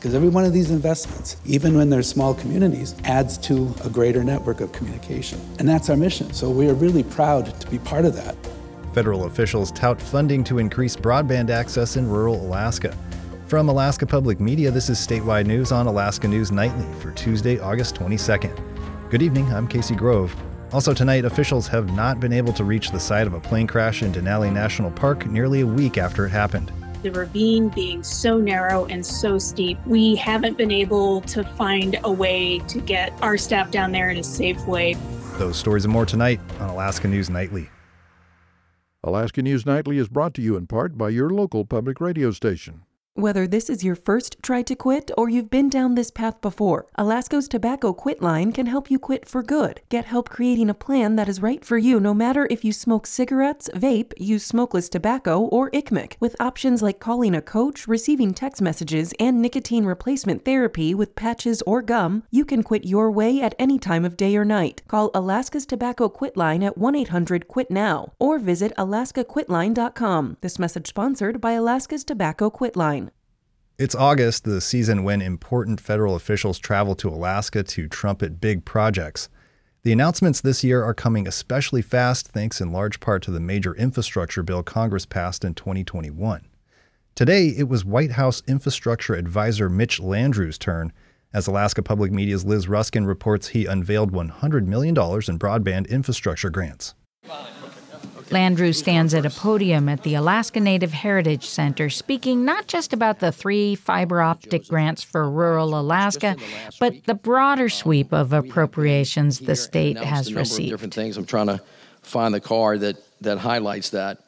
Because every one of these investments, even when they're small communities, adds to a greater network of communication. And that's our mission. So we are really proud to be part of that. Federal officials tout funding to increase broadband access in rural Alaska. From Alaska Public Media, this is statewide news on Alaska News Nightly for Tuesday, August 22nd. Good evening, I'm Casey Grove. Also, tonight, officials have not been able to reach the site of a plane crash in Denali National Park nearly a week after it happened the ravine being so narrow and so steep, we haven't been able to find a way to get our staff down there in a safe way. Those stories and more tonight on Alaska News Nightly. Alaska News Nightly is brought to you in part by your local public radio station. Whether this is your first try to quit or you've been down this path before, Alaska's Tobacco Quit line can help you quit for good. Get help creating a plan that is right for you no matter if you smoke cigarettes, vape, use smokeless tobacco, or iqmik. With options like calling a coach, receiving text messages, and nicotine replacement therapy with patches or gum, you can quit your way at any time of day or night. Call Alaska's Tobacco Quit line at 1 800 QUIT NOW or visit alaskaquitline.com. This message sponsored by Alaska's Tobacco Quit line. It's August, the season when important federal officials travel to Alaska to trumpet big projects. The announcements this year are coming especially fast, thanks in large part to the major infrastructure bill Congress passed in 2021. Today, it was White House Infrastructure Advisor Mitch Landrieu's turn. As Alaska Public Media's Liz Ruskin reports, he unveiled $100 million in broadband infrastructure grants. Landrieu stands at a podium at the Alaska Native Heritage Center speaking not just about the three fiber optic grants for rural Alaska, but the broader sweep of appropriations the state has received. Different things. I'm trying to find the card that, that highlights that.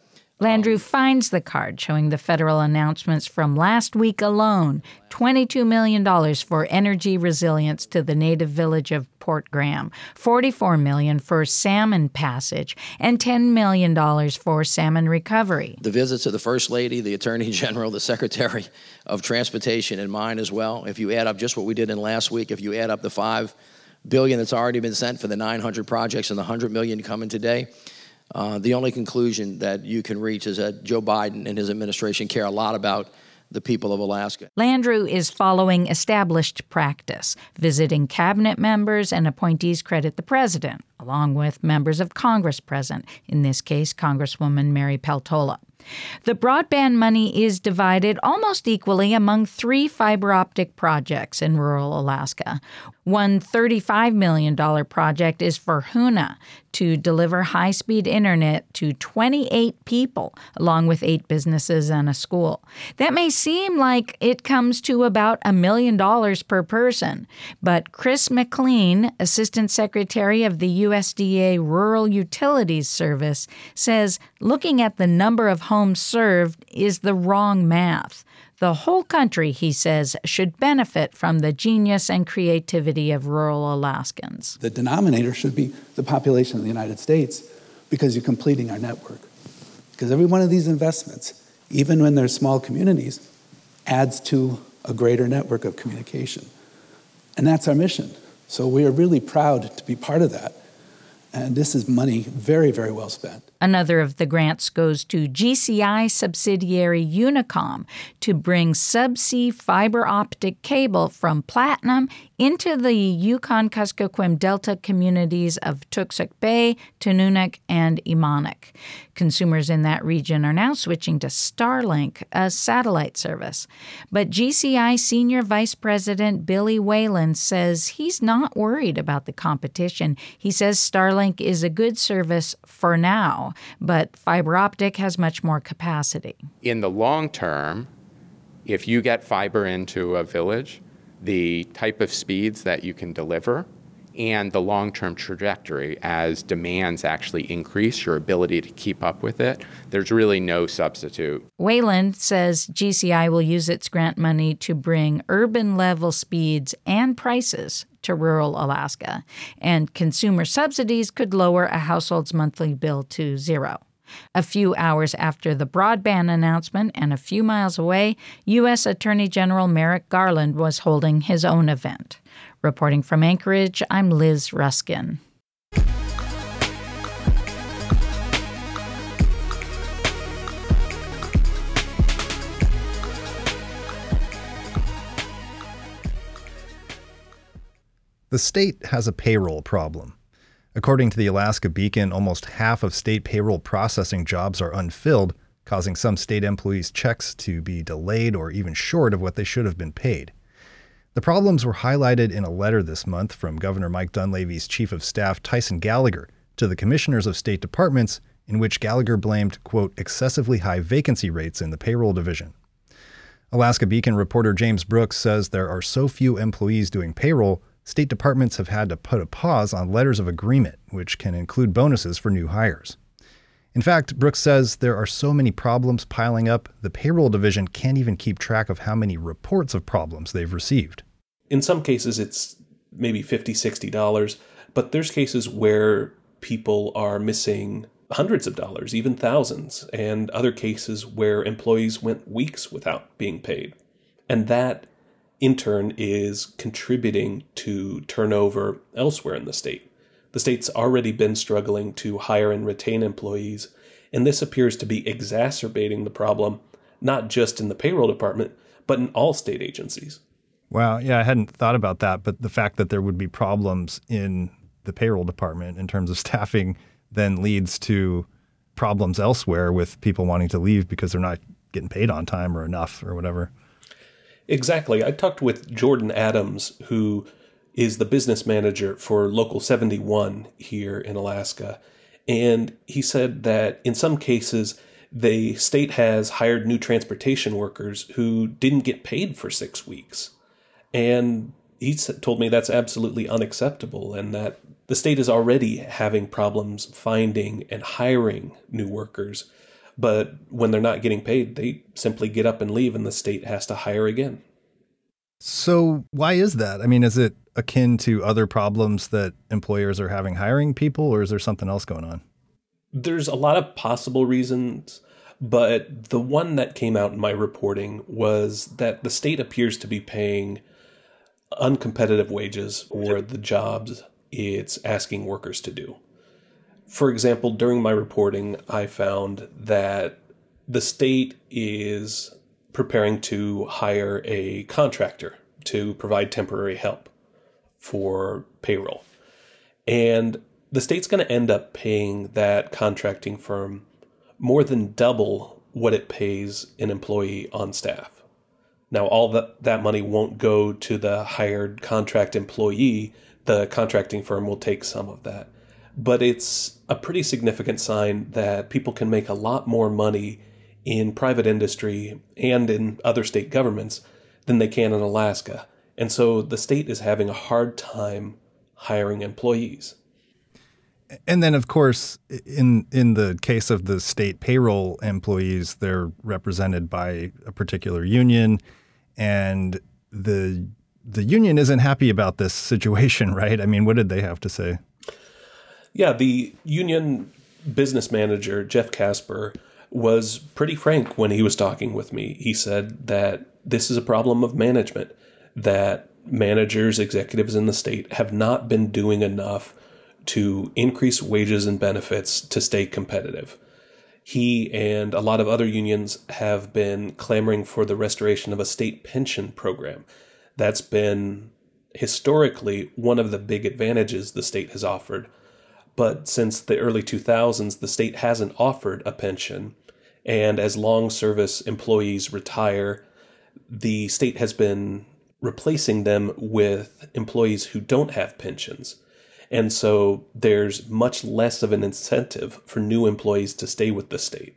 Landrieu um, finds the card showing the federal announcements from last week alone $22 million for energy resilience to the native village of Port Graham, 44 million for salmon passage, and $10 million for salmon recovery. The visits of the First Lady, the Attorney General, the Secretary of Transportation, and mine as well. If you add up just what we did in last week, if you add up the five billion that's already been sent for the 900 projects and the 100 million coming today, uh, the only conclusion that you can reach is that Joe Biden and his administration care a lot about the people of Alaska. Landrieu is following established practice, visiting cabinet members and appointees credit the president, along with members of Congress present, in this case, Congresswoman Mary Peltola. The broadband money is divided almost equally among three fiber optic projects in rural Alaska. One $35 million project is for Hoonah to deliver high speed internet to 28 people, along with eight businesses and a school. That may seem like it comes to about a million dollars per person, but Chris McLean, Assistant Secretary of the USDA Rural Utilities Service, says looking at the number of homes served is the wrong math. The whole country, he says, should benefit from the genius and creativity of rural Alaskans. The denominator should be the population of the United States because you're completing our network. Because every one of these investments, even when they're small communities, adds to a greater network of communication. And that's our mission. So we are really proud to be part of that. And this is money very, very well spent. Another of the grants goes to GCI subsidiary Unicom to bring subsea fiber optic cable from Platinum into the Yukon Kuskokwim Delta communities of Toksook Bay, Tununak, and Emmonak. Consumers in that region are now switching to Starlink, a satellite service. But GCI Senior Vice President Billy Whalen says he's not worried about the competition. He says Starlink is a good service for now but fiber optic has much more capacity. In the long term, if you get fiber into a village, the type of speeds that you can deliver and the long term trajectory as demands actually increase, your ability to keep up with it, there's really no substitute. Wayland says GCI will use its grant money to bring urban level speeds and prices to rural Alaska, and consumer subsidies could lower a household's monthly bill to zero. A few hours after the broadband announcement and a few miles away, U.S. Attorney General Merrick Garland was holding his own event. Reporting from Anchorage, I'm Liz Ruskin. The state has a payroll problem. According to the Alaska Beacon, almost half of state payroll processing jobs are unfilled, causing some state employees' checks to be delayed or even short of what they should have been paid. The problems were highlighted in a letter this month from Governor Mike Dunleavy's Chief of Staff, Tyson Gallagher, to the commissioners of state departments, in which Gallagher blamed, quote, excessively high vacancy rates in the payroll division. Alaska Beacon reporter James Brooks says there are so few employees doing payroll, state departments have had to put a pause on letters of agreement, which can include bonuses for new hires. In fact, Brooks says there are so many problems piling up, the payroll division can't even keep track of how many reports of problems they've received. In some cases, it's maybe $50, $60, but there's cases where people are missing hundreds of dollars, even thousands, and other cases where employees went weeks without being paid. And that, in turn, is contributing to turnover elsewhere in the state. The state's already been struggling to hire and retain employees, and this appears to be exacerbating the problem, not just in the payroll department, but in all state agencies. Wow. Yeah, I hadn't thought about that, but the fact that there would be problems in the payroll department in terms of staffing then leads to problems elsewhere with people wanting to leave because they're not getting paid on time or enough or whatever. Exactly. I talked with Jordan Adams, who is the business manager for Local 71 here in Alaska. And he said that in some cases, the state has hired new transportation workers who didn't get paid for six weeks. And he told me that's absolutely unacceptable and that the state is already having problems finding and hiring new workers. But when they're not getting paid, they simply get up and leave, and the state has to hire again. So, why is that? I mean, is it akin to other problems that employers are having hiring people, or is there something else going on? There's a lot of possible reasons, but the one that came out in my reporting was that the state appears to be paying uncompetitive wages for the jobs it's asking workers to do. For example, during my reporting, I found that the state is preparing to hire a contractor to provide temporary help for payroll. And the state's going to end up paying that contracting firm more than double what it pays an employee on staff. Now, all that, that money won't go to the hired contract employee. The contracting firm will take some of that. But it's a pretty significant sign that people can make a lot more money in private industry and in other state governments than they can in Alaska. And so the state is having a hard time hiring employees. And then, of course, in in the case of the state payroll employees, they're represented by a particular union, and the the union isn't happy about this situation, right? I mean, what did they have to say? Yeah, the union business manager Jeff Casper was pretty frank when he was talking with me. He said that this is a problem of management that managers, executives in the state have not been doing enough to increase wages and benefits to stay competitive. He and a lot of other unions have been clamoring for the restoration of a state pension program. That's been historically one of the big advantages the state has offered. But since the early 2000s, the state hasn't offered a pension. And as long service employees retire, the state has been replacing them with employees who don't have pensions. And so there's much less of an incentive for new employees to stay with the state.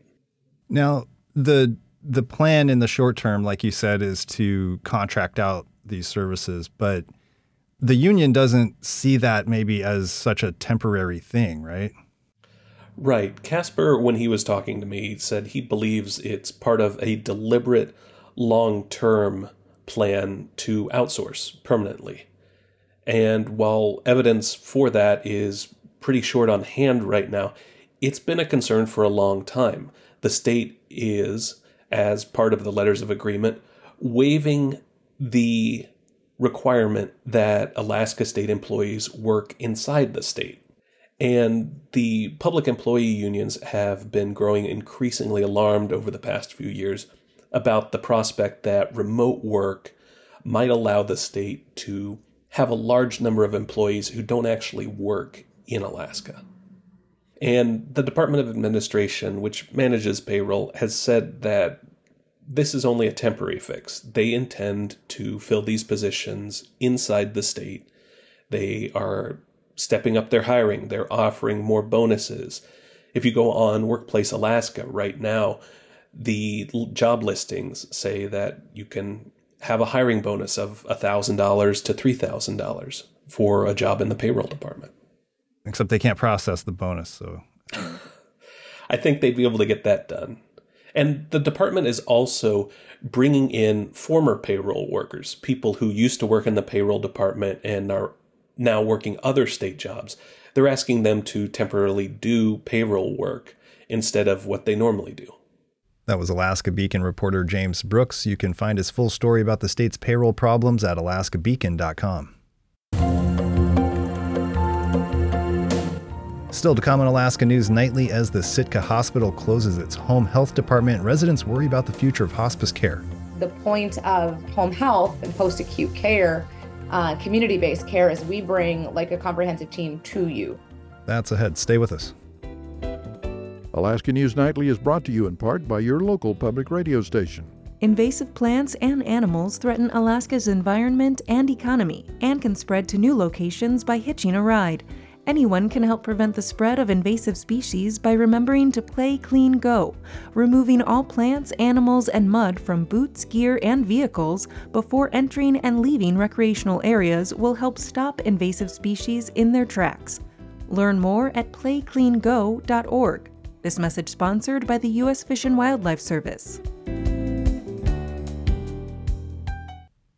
Now, the the plan in the short term, like you said, is to contract out these services, but the union doesn't see that maybe as such a temporary thing, right? Right. Casper, when he was talking to me, said he believes it's part of a deliberate long term plan to outsource permanently. And while evidence for that is pretty short on hand right now, it's been a concern for a long time. The state is, as part of the letters of agreement, waiving the requirement that Alaska state employees work inside the state. And the public employee unions have been growing increasingly alarmed over the past few years about the prospect that remote work might allow the state to have a large number of employees who don't actually work in Alaska. And the Department of Administration, which manages payroll, has said that this is only a temporary fix. They intend to fill these positions inside the state. They are stepping up their hiring, they're offering more bonuses. If you go on Workplace Alaska right now, the job listings say that you can have a hiring bonus of $1,000 to $3,000 for a job in the payroll department. Except they can't process the bonus, so. I think they'd be able to get that done. And the department is also bringing in former payroll workers, people who used to work in the payroll department and are now working other state jobs. They're asking them to temporarily do payroll work instead of what they normally do. That was Alaska Beacon reporter James Brooks. You can find his full story about the state's payroll problems at alaskabeacon.com. Still to come on Alaska News Nightly as the Sitka Hospital closes its home health department, residents worry about the future of hospice care. The point of home health and post acute care, uh, community based care, is we bring like a comprehensive team to you. That's ahead. Stay with us. Alaska News Nightly is brought to you in part by your local public radio station. Invasive plants and animals threaten Alaska's environment and economy and can spread to new locations by hitching a ride. Anyone can help prevent the spread of invasive species by remembering to play clean go. Removing all plants, animals, and mud from boots, gear, and vehicles before entering and leaving recreational areas will help stop invasive species in their tracks. Learn more at playcleango.org. This message sponsored by the U.S. Fish and Wildlife Service.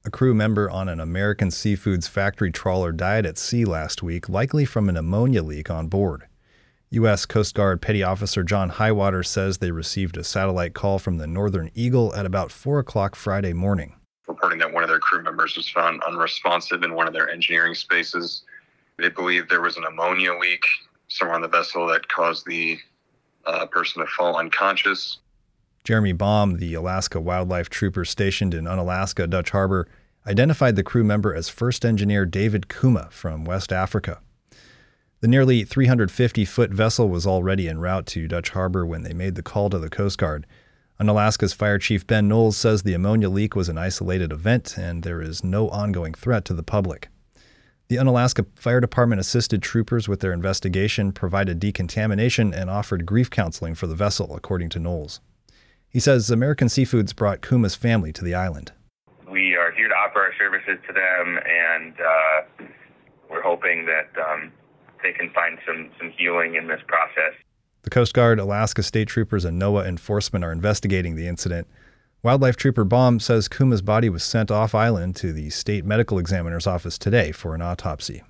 A crew member on an American Seafoods factory trawler died at sea last week, likely from an ammonia leak on board. U.S. Coast Guard Petty Officer John Highwater says they received a satellite call from the Northern Eagle at about 4 o'clock Friday morning. Reporting that one of their crew members was found unresponsive in one of their engineering spaces. They believe there was an ammonia leak somewhere on the vessel that caused the uh, person to fall unconscious. Jeremy Baum, the Alaska wildlife trooper stationed in Unalaska, Dutch Harbor, identified the crew member as first engineer David Kuma from West Africa. The nearly 350 foot vessel was already en route to Dutch Harbor when they made the call to the Coast Guard. Unalaska's Fire Chief Ben Knowles says the ammonia leak was an isolated event and there is no ongoing threat to the public. The Unalaska Fire Department assisted troopers with their investigation, provided decontamination, and offered grief counseling for the vessel, according to Knowles. He says American Seafoods brought Kuma's family to the island. We are here to offer our services to them, and uh, we're hoping that um, they can find some, some healing in this process. The Coast Guard, Alaska State Troopers, and NOAA enforcement are investigating the incident. Wildlife Trooper Baum says Kuma's body was sent off island to the state medical examiner's office today for an autopsy.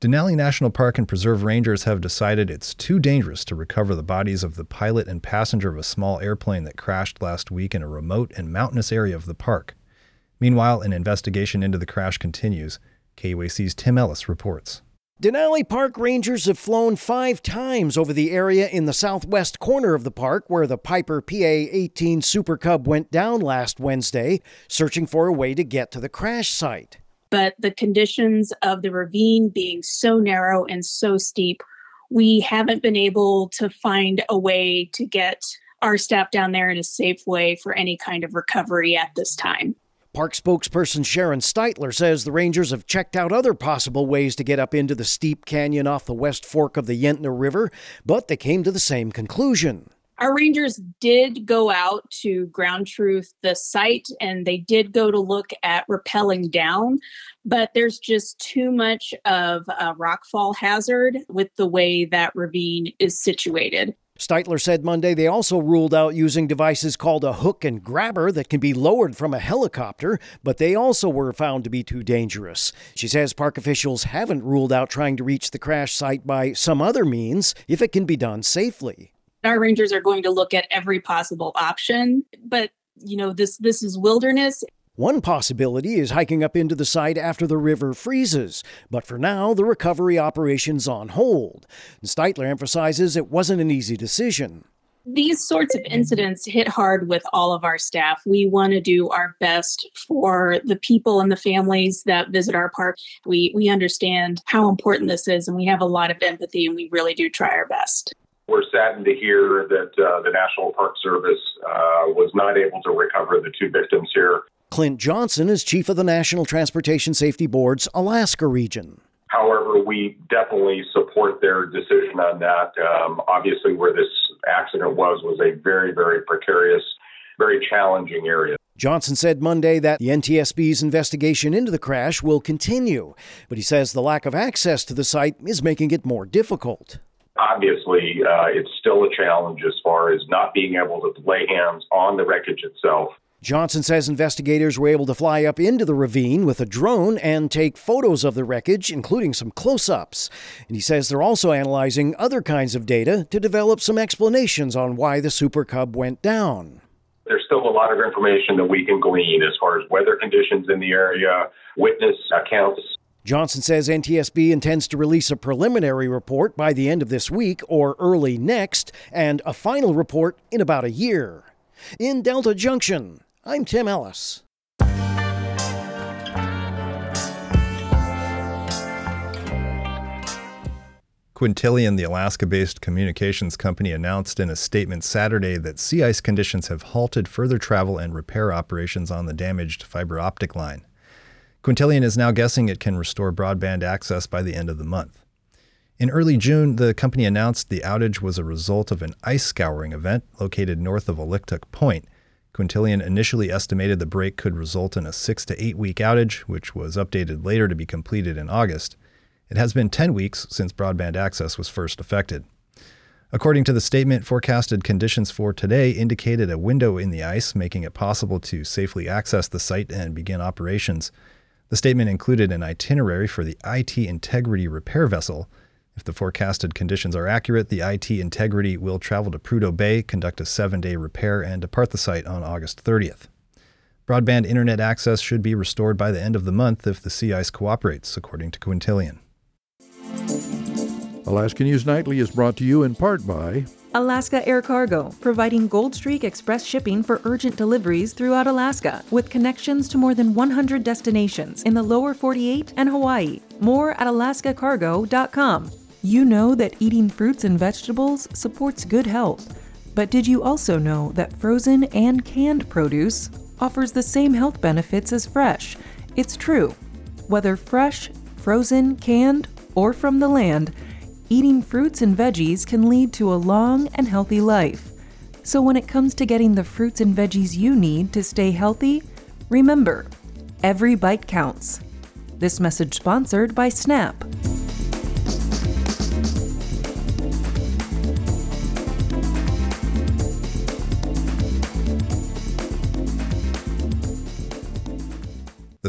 Denali National Park and Preserve rangers have decided it's too dangerous to recover the bodies of the pilot and passenger of a small airplane that crashed last week in a remote and mountainous area of the park. Meanwhile, an investigation into the crash continues. KUAC's Tim Ellis reports. Denali Park Rangers have flown five times over the area in the southwest corner of the park where the Piper PA 18 Super Cub went down last Wednesday, searching for a way to get to the crash site. But the conditions of the ravine being so narrow and so steep, we haven't been able to find a way to get our staff down there in a safe way for any kind of recovery at this time. Park spokesperson Sharon Stiteler says the Rangers have checked out other possible ways to get up into the steep canyon off the west fork of the Yentna River, but they came to the same conclusion. Our Rangers did go out to ground truth the site and they did go to look at rappelling down, but there's just too much of a rockfall hazard with the way that ravine is situated. Stiteler said Monday they also ruled out using devices called a hook and grabber that can be lowered from a helicopter, but they also were found to be too dangerous. She says park officials haven't ruled out trying to reach the crash site by some other means if it can be done safely. Our rangers are going to look at every possible option, but you know this this is wilderness one possibility is hiking up into the site after the river freezes, but for now, the recovery operation's on hold. Stiteler emphasizes it wasn't an easy decision. these sorts of incidents hit hard with all of our staff. We want to do our best for the people and the families that visit our park. We we understand how important this is and we have a lot of empathy and we really do try our best. We're saddened to hear that uh, the National Park Service uh, was not able to recover the two victims here. Clint Johnson is chief of the National Transportation Safety Board's Alaska region. However, we definitely support their decision on that. Um, obviously, where this accident was was a very, very precarious, very challenging area. Johnson said Monday that the NTSB's investigation into the crash will continue, but he says the lack of access to the site is making it more difficult. Obviously, uh, it's still a challenge as far as not being able to lay hands on the wreckage itself. Johnson says investigators were able to fly up into the ravine with a drone and take photos of the wreckage, including some close ups. And he says they're also analyzing other kinds of data to develop some explanations on why the Super Cub went down. There's still a lot of information that we can glean as far as weather conditions in the area, witness accounts. Johnson says NTSB intends to release a preliminary report by the end of this week or early next, and a final report in about a year. In Delta Junction, I'm Tim Ellis. Quintillion, the Alaska based communications company, announced in a statement Saturday that sea ice conditions have halted further travel and repair operations on the damaged fiber optic line. Quintillion is now guessing it can restore broadband access by the end of the month. In early June, the company announced the outage was a result of an ice scouring event located north of Oliktok Point. Quintillion initially estimated the break could result in a six to eight week outage, which was updated later to be completed in August. It has been 10 weeks since broadband access was first affected. According to the statement, forecasted conditions for today indicated a window in the ice, making it possible to safely access the site and begin operations. The statement included an itinerary for the IT Integrity repair vessel. If the forecasted conditions are accurate, the IT Integrity will travel to Prudhoe Bay, conduct a seven day repair, and depart the site on August 30th. Broadband internet access should be restored by the end of the month if the sea ice cooperates, according to Quintillion. Alaska News Nightly is brought to you in part by Alaska Air Cargo, providing Gold Streak Express shipping for urgent deliveries throughout Alaska, with connections to more than 100 destinations in the lower 48 and Hawaii. More at alaskacargo.com. You know that eating fruits and vegetables supports good health. But did you also know that frozen and canned produce offers the same health benefits as fresh? It's true. Whether fresh, frozen, canned, or from the land, eating fruits and veggies can lead to a long and healthy life. So when it comes to getting the fruits and veggies you need to stay healthy, remember, every bite counts. This message sponsored by Snap.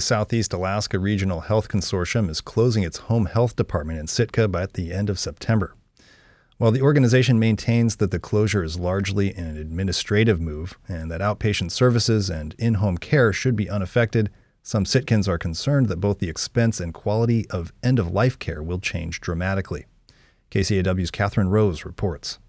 The Southeast Alaska Regional Health Consortium is closing its home health department in Sitka by the end of September. While the organization maintains that the closure is largely an administrative move and that outpatient services and in home care should be unaffected, some Sitkans are concerned that both the expense and quality of end of life care will change dramatically. KCAW's Catherine Rose reports.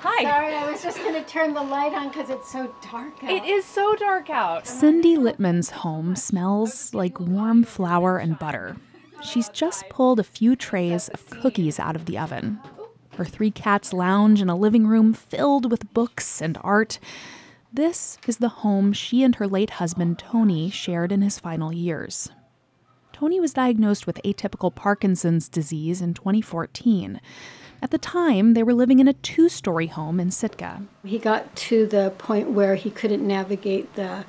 Hi. Sorry, I was just going to turn the light on because it's so dark out. It is so dark out. Cindy Littman's home smells like warm flour and butter. She's just pulled a few trays of cookies out of the oven. Her three cats lounge in a living room filled with books and art. This is the home she and her late husband, Tony, shared in his final years. Tony was diagnosed with atypical Parkinson's disease in 2014. At the time, they were living in a two story home in Sitka. He got to the point where he couldn't navigate the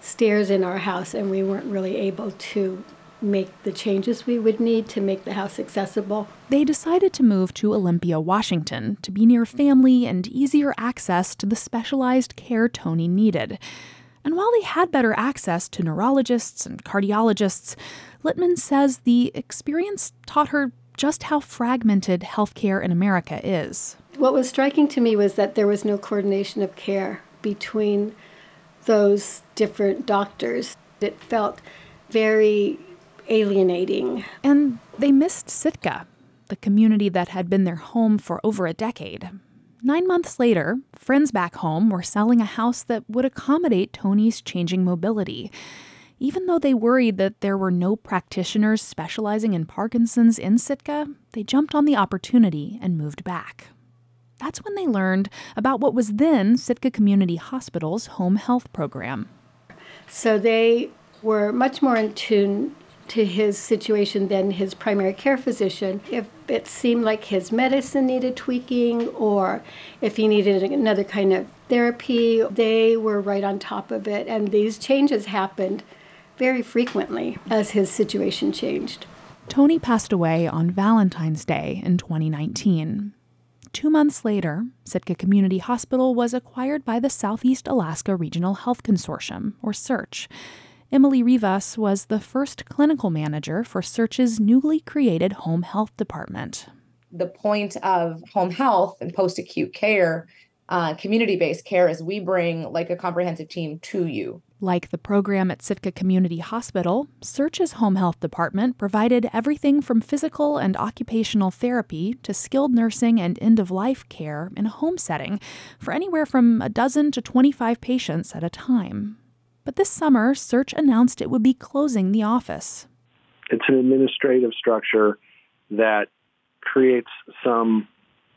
stairs in our house, and we weren't really able to make the changes we would need to make the house accessible. They decided to move to Olympia, Washington, to be near family and easier access to the specialized care Tony needed. And while they had better access to neurologists and cardiologists, Littman says the experience taught her just how fragmented healthcare in America is. What was striking to me was that there was no coordination of care between those different doctors. It felt very alienating. And they missed Sitka, the community that had been their home for over a decade. Nine months later, friends back home were selling a house that would accommodate Tony's changing mobility. Even though they worried that there were no practitioners specializing in Parkinson's in Sitka, they jumped on the opportunity and moved back. That's when they learned about what was then Sitka Community Hospital's home health program. So they were much more in tune to his situation than his primary care physician. If it seemed like his medicine needed tweaking or if he needed another kind of therapy, they were right on top of it. And these changes happened very frequently as his situation changed. Tony passed away on Valentine's Day in 2019. Two months later, Sitka Community Hospital was acquired by the Southeast Alaska Regional Health Consortium, or SEARHC. Emily Rivas was the first clinical manager for SEARHC's newly created home health department. The point of home health and post acute care, uh, community based care, is we bring like a comprehensive team to you. Like the program at Sitka Community Hospital, SEARHC's home health department provided everything from physical and occupational therapy to skilled nursing and end of life care in a home setting for anywhere from a dozen to 25 patients at a time. But this summer, Search announced it would be closing the office. It's an administrative structure that creates some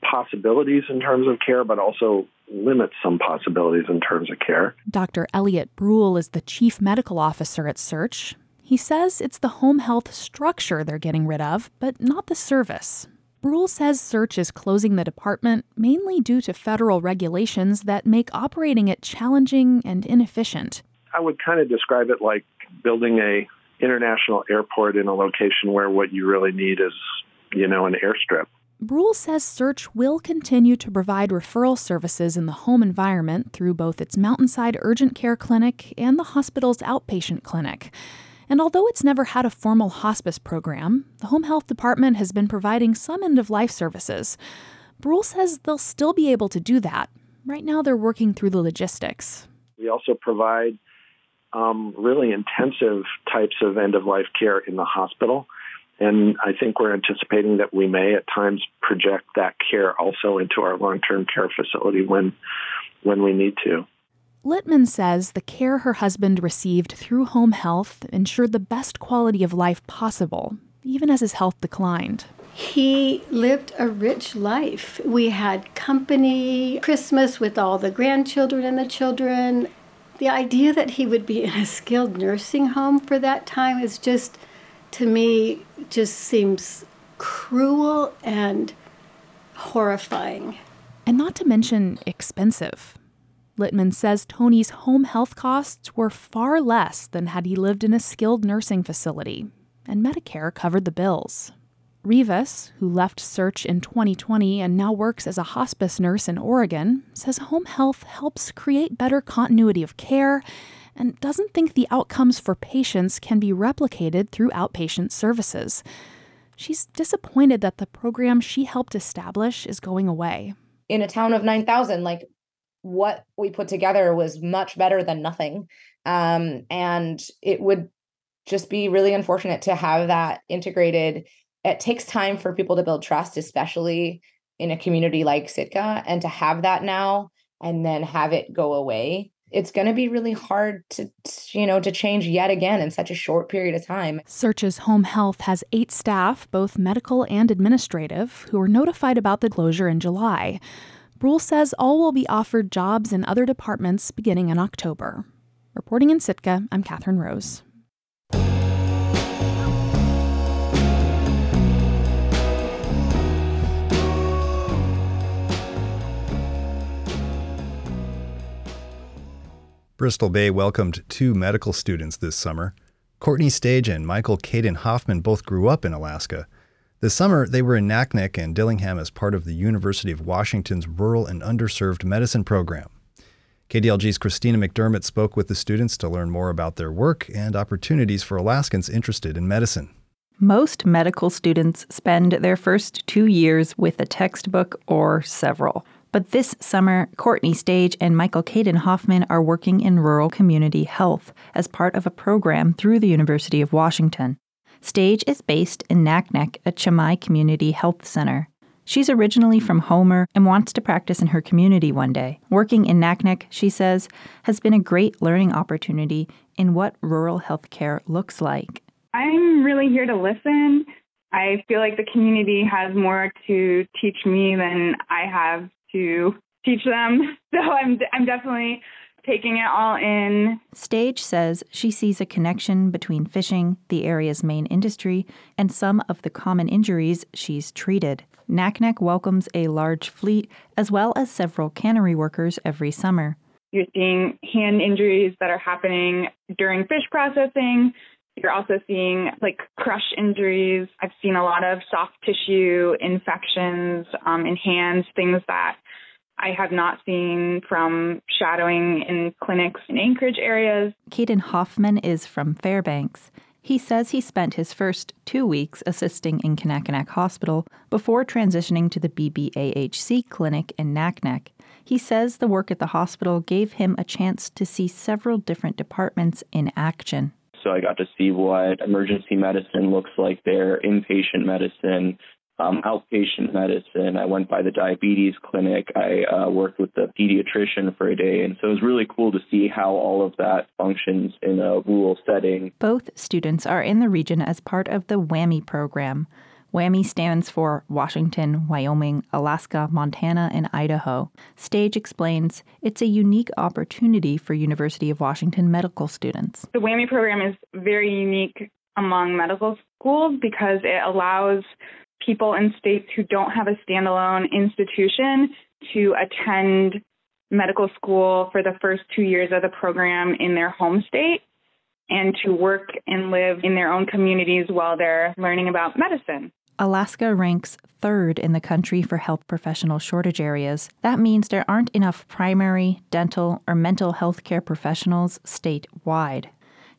possibilities in terms of care, but also limits some possibilities in terms of care. Dr. Elliot Bruhl is the chief medical officer at SEARHC. He says it's the home health structure they're getting rid of, but not the service. Bruhl says SEARHC is closing the department mainly due to federal regulations that make operating it challenging and inefficient. I would kind of describe it like building a international airport in a location where what you really need is, you know, an airstrip. Bruhl says SEARHC will continue to provide referral services in the home environment through both its Mountainside Urgent Care Clinic and the hospital's outpatient clinic. And although it's never had a formal hospice program, the home health department has been providing some end of life services. Bruhl says they'll still be able to do that. Right now, they're working through the logistics. We also provide um, really intensive types of end of life care in the hospital. And I think we're anticipating that we may at times project that care also into our long term care facility when, when we need to. Littman says the care her husband received through home health ensured the best quality of life possible, even as his health declined. He lived a rich life. We had company, Christmas with all the grandchildren and the children. The idea that he would be in a skilled nursing home for that time is just to me just seems cruel and horrifying. And not to mention expensive. Littman says Tony's home health costs were far less than had he lived in a skilled nursing facility, and Medicare covered the bills. Rivas, who left SEARHC in 2020 and now works as a hospice nurse in Oregon, says home health helps create better continuity of care and doesn't think the outcomes for patients can be replicated through outpatient services. She's disappointed that the program she helped establish is going away. In a town of 9,000, like what we put together was much better than nothing. Um, and it would just be really unfortunate to have that integrated. It takes time for people to build trust, especially in a community like Sitka, and to have that now and then have it go away it's going to be really hard to you know to change yet again in such a short period of time. SEARHC's Home Health has 8 staff, both medical and administrative, who were notified about the closure in July. Bruhl says all will be offered jobs in other departments beginning in October. Reporting in Sitka, I'm Catherine Rose. Bristol Bay welcomed two medical students this summer. Courtney Stage and Michael Caden Hoffman both grew up in Alaska. This summer, they were in Naknek and Dillingham as part of the University of Washington's Rural and Underserved Medicine program. KDLG's Christina McDermott spoke with the students to learn more about their work and opportunities for Alaskans interested in medicine. Most medical students spend their first two years with a textbook or several. But this summer, Courtney Stage and Michael Caden Hoffman are working in rural community health as part of a program through the University of Washington. Stage is based in Naknek at Camai Community Health Center. She's originally from Homer and wants to practice in her community one day. Working in Naknek, she says, has been a great learning opportunity in what rural healthcare looks like. I'm really here to listen. I feel like the community has more to teach me than I have to teach them. So I'm I'm definitely taking it all in. Stage says she sees a connection between fishing, the area's main industry, and some of the common injuries she's treated. Naknek welcomes a large fleet as well as several cannery workers every summer. You're seeing hand injuries that are happening during fish processing. You're also seeing like crush injuries. I've seen a lot of soft tissue infections um, in hands, things that I have not seen from shadowing in clinics in Anchorage areas. Caden Hoffman is from Fairbanks. He says he spent his first two weeks assisting in Kanakanak Hospital before transitioning to the BBAHC clinic in Naknek. He says the work at the hospital gave him a chance to see several different departments in action. So I got to see what emergency medicine looks like there, inpatient medicine, um, outpatient medicine. I went by the diabetes clinic. I uh, worked with the pediatrician for a day. And so it was really cool to see how all of that functions in a rural setting. Both students are in the region as part of the WWAMI program. WWAMI stands for Washington, Wyoming, Alaska, Montana, and Idaho. Stage explains it's a unique opportunity for University of Washington medical students. The WWAMI program is very unique among medical schools because it allows people in states who don't have a standalone institution to attend medical school for the first two years of the program in their home state and to work and live in their own communities while they're learning about medicine. Alaska ranks third in the country for health professional shortage areas. That means there aren't enough primary, dental, or mental health care professionals statewide.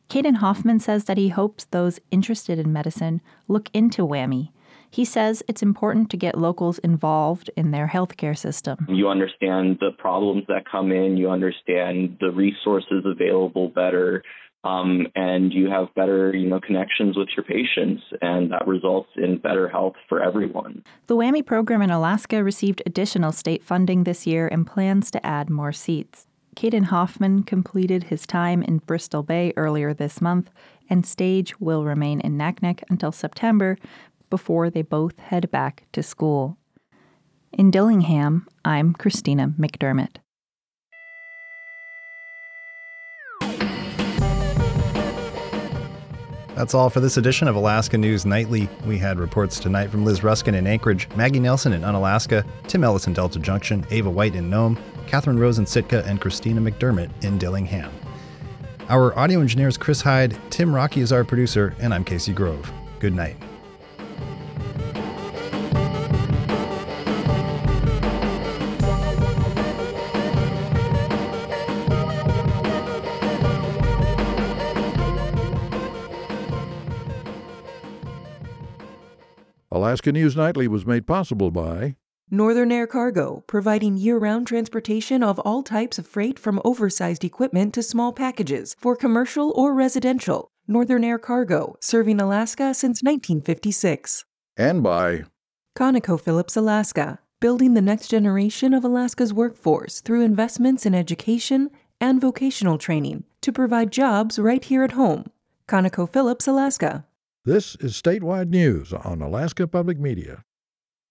Caden Hoffman says that he hopes those interested in medicine look into WWAMI he says it's important to get locals involved in their healthcare system. You understand the problems that come in, you understand the resources available better. Um, and you have better, you know, connections with your patients, and that results in better health for everyone. The WWAMI program in Alaska received additional state funding this year and plans to add more seats. Caden Hoffman completed his time in Bristol Bay earlier this month, and Stage will remain in Naknek until September before they both head back to school. In Dillingham, I'm Christina McDermott. That's all for this edition of Alaska News Nightly. We had reports tonight from Liz Ruskin in Anchorage, Maggie Nelson in Unalaska, Tim Ellis in Delta Junction, Ava White in Nome, Catherine Rose in Sitka, and Christina McDermott in Dillingham. Our audio engineer is Chris Hyde, Tim Rockey is our producer, and I'm Casey Grove. Good night. Alaska News Nightly was made possible by Northern Air Cargo, providing year round transportation of all types of freight from oversized equipment to small packages for commercial or residential. Northern Air Cargo, serving Alaska since 1956. And by ConocoPhillips Alaska, building the next generation of Alaska's workforce through investments in education and vocational training to provide jobs right here at home. ConocoPhillips Alaska. This is statewide news on Alaska Public Media.